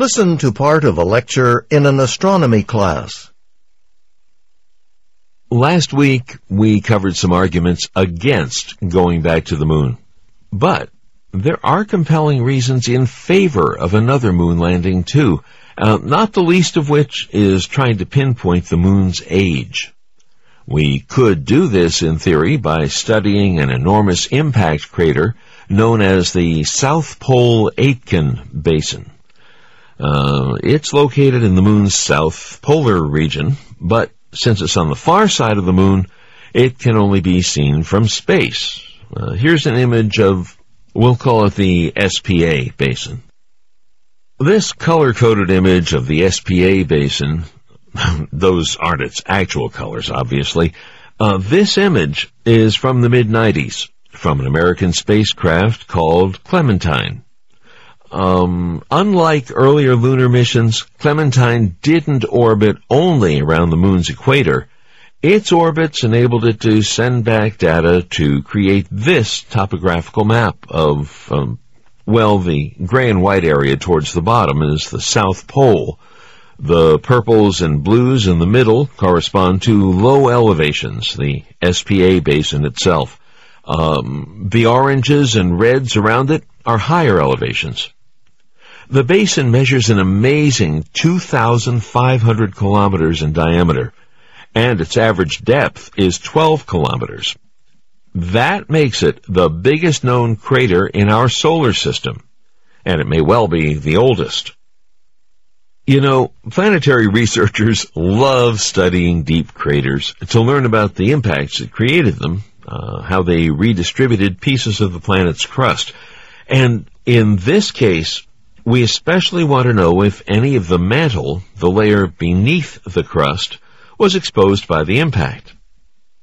Listen to part of a lecture in an astronomy class. Last week, we covered some arguments against going back to the moon. But there are compelling reasons in favor of another moon landing too, uh, not the least of which is trying to pinpoint the moon's age. We could do this in theory by studying an enormous impact crater known as the South Pole Aitken Basin. Uh, it's located in the moon's south polar region, but since it's on the far side of the moon, it can only be seen from space. Uh, here's an image of, we'll call it the SPA basin. This color-coded image of the SPA basin, those aren't its actual colors, obviously. Uh, this image is from the mid-90s, from an American spacecraft called Clementine. Um, unlike earlier lunar missions, Clementine didn't orbit only around the moon's equator. Its orbits enabled it to send back data to create this topographical map of, um, well, the gray and white area towards the bottom is the South Pole. The purples and blues in the middle correspond to low elevations, the SPA basin itself. Um, the oranges and reds around it are higher elevations. The basin measures an amazing 2,500 kilometers in diameter, and its average depth is 12 kilometers. That makes it the biggest known crater in our solar system, and it may well be the oldest. You know, planetary researchers love studying deep craters to learn about the impacts that created them, uh, how they redistributed pieces of the planet's crust, and in this case, we especially want to know if any of the mantle, the layer beneath the crust, was exposed by the impact.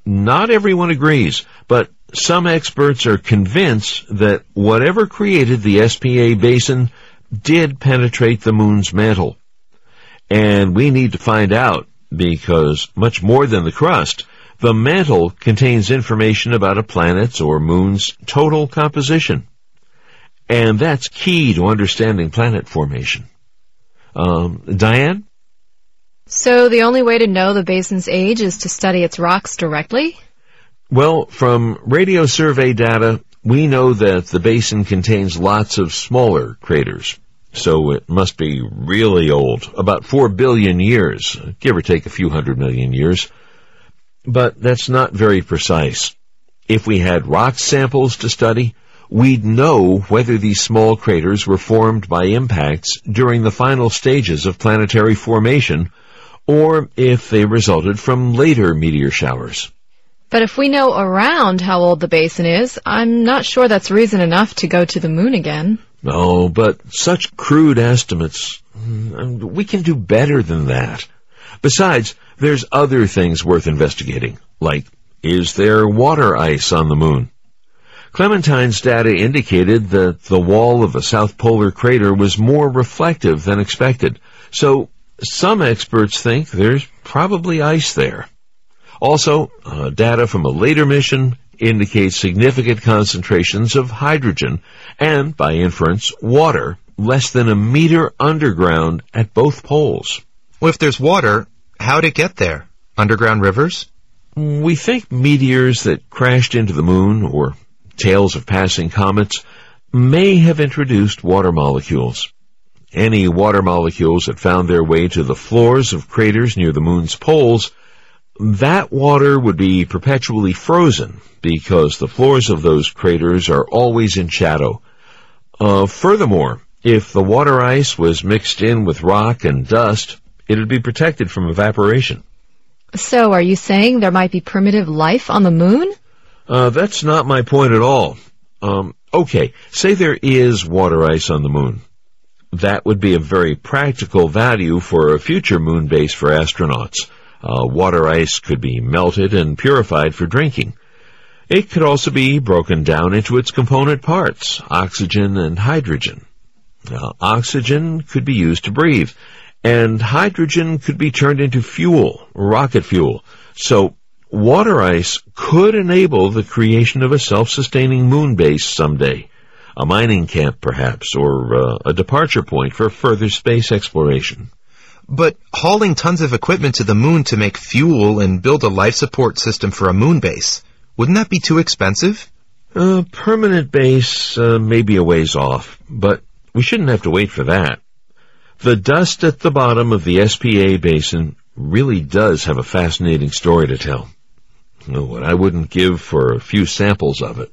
Not everyone agrees, but some experts are convinced that whatever created the SPA basin did penetrate the moon's mantle. And we need to find out because much more than the crust, the mantle contains information about a planet's or moon's total composition. And that's key to understanding planet formation. Um, Diane? So the only way to know the basin's age is to study its rocks directly? Well, from radio survey data, we know that the basin contains lots of smaller craters. So it must be really old, about four billion years, give or take a few hundred million years. But that's not very precise. If we had rock samples to study, we'd know whether these small craters were formed by impacts during the final stages of planetary formation, or if they resulted from later meteor showers. But if we know around how old the basin is, I'm not sure that's reason enough to go to the moon again. No, but such crude estimates, mm, we can do better than that. Besides, there's other things worth investigating, like, is there water ice on the moon? Clementine's data indicated that the wall of a south polar crater was more reflective than expected, so some experts think there's probably ice there. Also, uh, data from a later mission indicates significant concentrations of hydrogen and, by inference, water less than a meter underground at both poles. Well, if there's water, how'd it get there? Underground rivers? We think meteors that crashed into the moon or tails of passing comets may have introduced water molecules. Any water molecules that found their way to the floors of craters near the moon's poles, that water would be perpetually frozen because the floors of those craters are always in shadow. Uh, furthermore, if the water ice was mixed in with rock and dust, it would be protected from evaporation. So are you saying there might be primitive life on the moon? Uh, that's not my point at all. Um, okay, say there is water ice on the moon. That would be a very practical value for a future moon base for astronauts. Uh, water ice could be melted and purified for drinking. It could also be broken down into its component parts, oxygen and hydrogen. Oxygen could be used to breathe, and hydrogen could be turned into fuel, rocket fuel. So Water ice could enable the creation of a self-sustaining moon base someday. A mining camp, perhaps, or uh, a departure point for further space exploration. But hauling tons of equipment to the moon to make fuel and build a life support system for a moon base, wouldn't that be too expensive? A permanent base uh, may be a ways off, but we shouldn't have to wait for that. The dust at the bottom of the SPA basin really does have a fascinating story to tell. What I wouldn't give for a few samples of it.